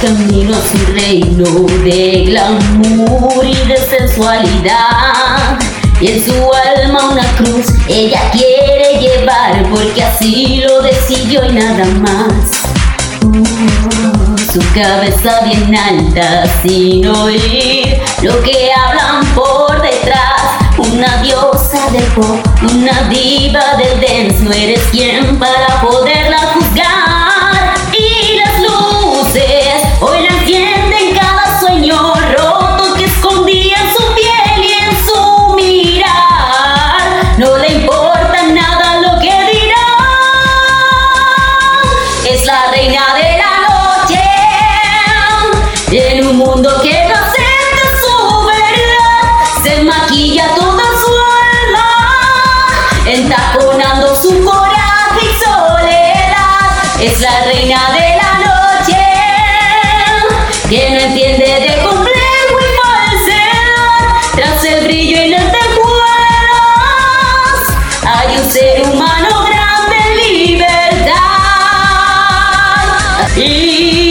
camino a su reino de glamour y de sensualidad. Y en su alma una cruz ella quiere llevar porque así lo decidió y nada más. Uh, su cabeza bien alta sin oír lo que hablan por detrás. Una diosa del pop, una diva del dance, no eres quien la reina de la noche en un mundo que no acepta su verdad. Se maquilla toda su alma, entaconando su coraje y soledad. Es la reina de la noche que no entiende de He